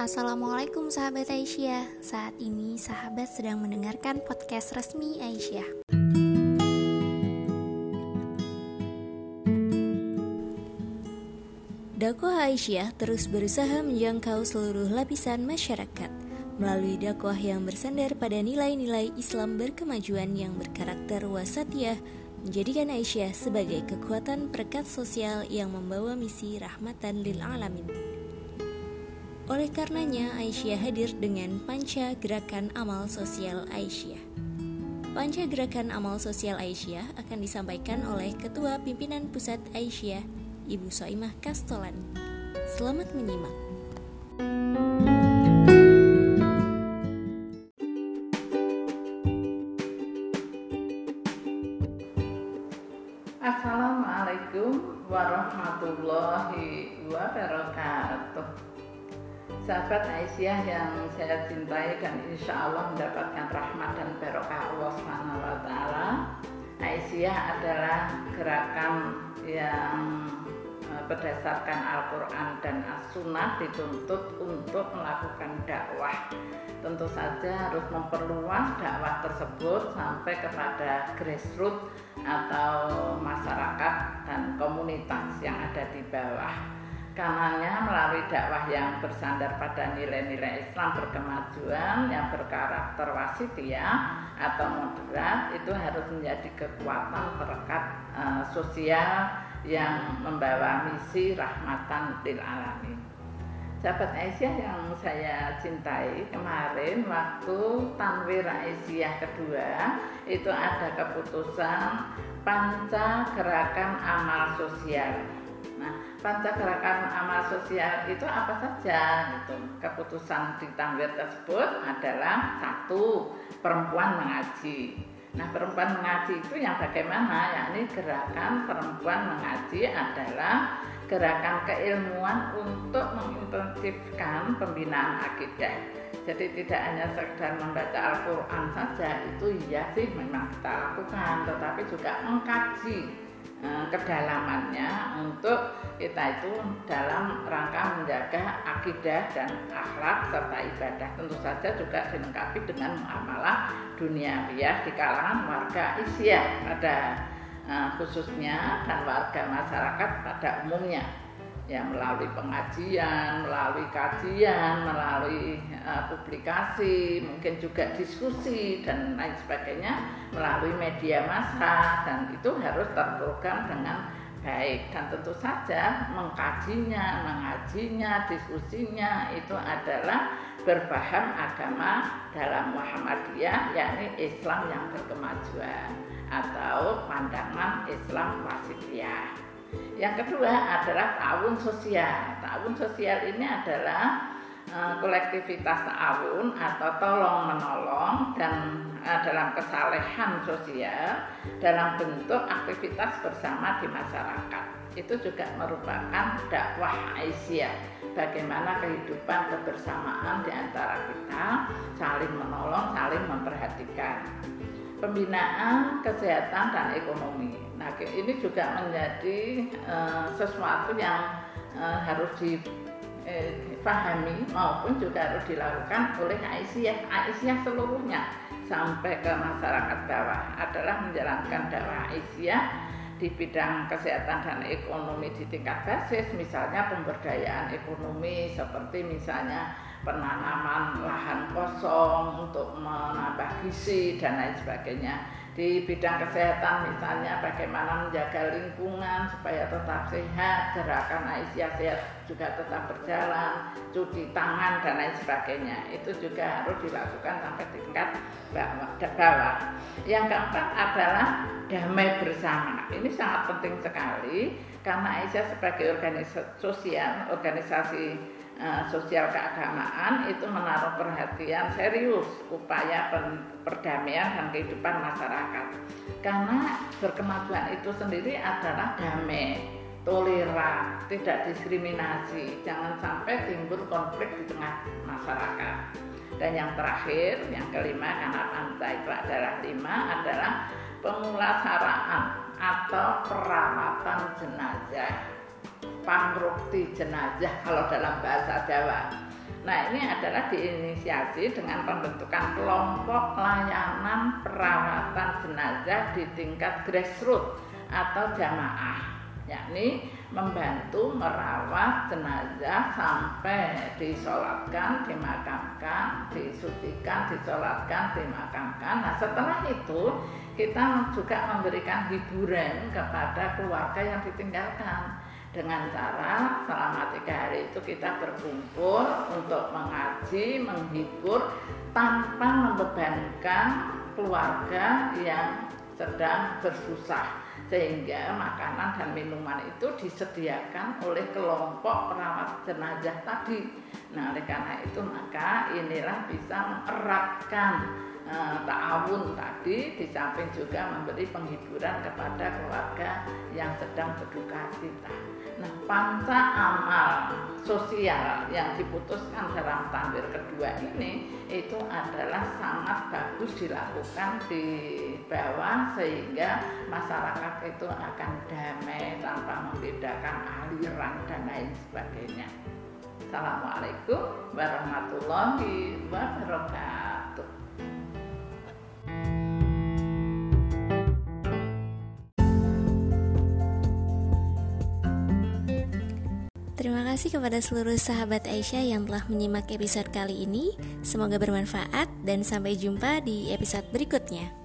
Assalamualaikum sahabat Aisyah. Saat ini sahabat sedang mendengarkan podcast resmi Aisyah. Dakwah Aisyah terus berusaha menjangkau seluruh lapisan masyarakat. Melalui dakwah yang bersandar pada nilai-nilai Islam berkemajuan yang berkarakter wasatiyah menjadikan Aisyah sebagai kekuatan perekat sosial yang membawa misi rahmatan lil alamin. Oleh karenanya, Aisyah hadir dengan Panca Gerakan Amal Sosial Aisyah. Panca Gerakan Amal Sosial Aisyah akan disampaikan oleh Ketua Pimpinan Pusat Aisyah, Ibu Soimah Kastolani. Selamat menyimak. Assalamualaikum warahmatullahi wabarakatuh sahabat Aisyah yang saya cintai dan insya Allah mendapatkan rahmat dan barokah Allah Subhanahu. Aisyah adalah gerakan yang e, berdasarkan Al-Quran dan As-Sunnah dituntut untuk melakukan dakwah tentu saja harus memperluas dakwah tersebut sampai kepada grassroots atau masyarakat dan komunitas yang ada di bawah Karenanya melalui dakwah yang bersandar pada nilai-nilai Islam berkemajuan yang berkarakter wasitiyah atau moderat itu harus menjadi kekuatan perekat uh, sosial yang membawa misi rahmatan lil alamin. Sahabat Aisyah yang saya cintai kemarin waktu Tanwir Aisyah kedua itu ada keputusan panca gerakan amal sosial Panca gerakan amal sosial itu apa saja gitu. Keputusan di Tanwir tersebut adalah satu perempuan mengaji. Nah, perempuan mengaji itu yang bagaimana? Yakni gerakan perempuan mengaji adalah gerakan keilmuan untuk mengintensifkan pembinaan akidah. Jadi tidak hanya sekedar membaca Al-Quran saja, itu iya sih memang kita lakukan, tetapi juga mengkaji kedalamannya untuk kita itu dalam rangka menjaga akidah dan akhlak serta ibadah. Tentu saja juga dilengkapi dengan muamalah duniawiah di kalangan warga Asia pada uh, khususnya dan warga masyarakat pada umumnya ya melalui pengajian, melalui kajian, melalui uh, publikasi, mungkin juga diskusi dan lain sebagainya melalui media massa dan itu harus terprogram dengan baik dan tentu saja mengkajinya, mengajinya, diskusinya itu adalah berpaham agama dalam Muhammadiyah yakni Islam yang berkemajuan atau pandangan Islam wasitiyah. Yang kedua adalah tahun sosial. Tahun sosial ini adalah uh, kolektivitas ta'awun atau tolong menolong dan uh, dalam kesalehan sosial dalam bentuk aktivitas bersama di masyarakat. Itu juga merupakan dakwah Aisyah. Bagaimana kehidupan kebersamaan di antara kita saling menolong, saling memperhatikan pembinaan kesehatan dan ekonomi. Nah, ini juga menjadi uh, sesuatu yang uh, harus dipahami eh, maupun juga harus dilakukan oleh Aisyah, Aisyah seluruhnya sampai ke masyarakat bawah adalah menjalankan dakwah Aisyah di bidang kesehatan dan ekonomi di tingkat basis, misalnya pemberdayaan ekonomi seperti misalnya penanaman lahan kosong untuk menambah gizi dan lain sebagainya. Di bidang kesehatan misalnya bagaimana menjaga lingkungan supaya tetap sehat, gerakan Aisyah sehat juga tetap berjalan, cuci tangan dan lain sebagainya. Itu juga harus dilakukan sampai tingkat bawah. Yang keempat adalah damai bersama. Ini sangat penting sekali karena Aisyah sebagai organisasi sosial, organisasi Eh, sosial keagamaan itu menaruh perhatian serius upaya perdamaian dan kehidupan masyarakat. Karena berkemajuan itu sendiri adalah damai toleran tidak diskriminasi jangan sampai timbul konflik di tengah masyarakat. Dan yang terakhir yang kelima karena anta itu adalah lima adalah pemulasaraan atau perawatan jenazah pangrukti jenazah kalau dalam bahasa Jawa Nah ini adalah diinisiasi dengan pembentukan kelompok layanan perawatan jenazah di tingkat grassroots atau jamaah yakni membantu merawat jenazah sampai disolatkan, dimakamkan, disucikan, disolatkan, dimakamkan. Nah setelah itu kita juga memberikan hiburan kepada keluarga yang ditinggalkan dengan cara selama tiga hari itu kita berkumpul untuk mengaji, menghibur tanpa membebankan keluarga yang sedang bersusah sehingga makanan dan minuman itu disediakan oleh kelompok perawat jenazah tadi. Nah, oleh karena itu maka inilah bisa mengeratkan e, ta'awun tadi di samping juga memberi penghiburan kepada keluarga yang sedang berduka cita. Nah, panca amal sosial yang diputuskan dalam tampil kedua ini itu adalah sangat bagus dilakukan di bawah sehingga masyarakat itu akan damai tanpa membedakan aliran dan lain sebagainya. Assalamualaikum warahmatullahi wabarakatuh. Terima kasih kepada seluruh sahabat Aisyah yang telah menyimak episode kali ini. Semoga bermanfaat dan sampai jumpa di episode berikutnya.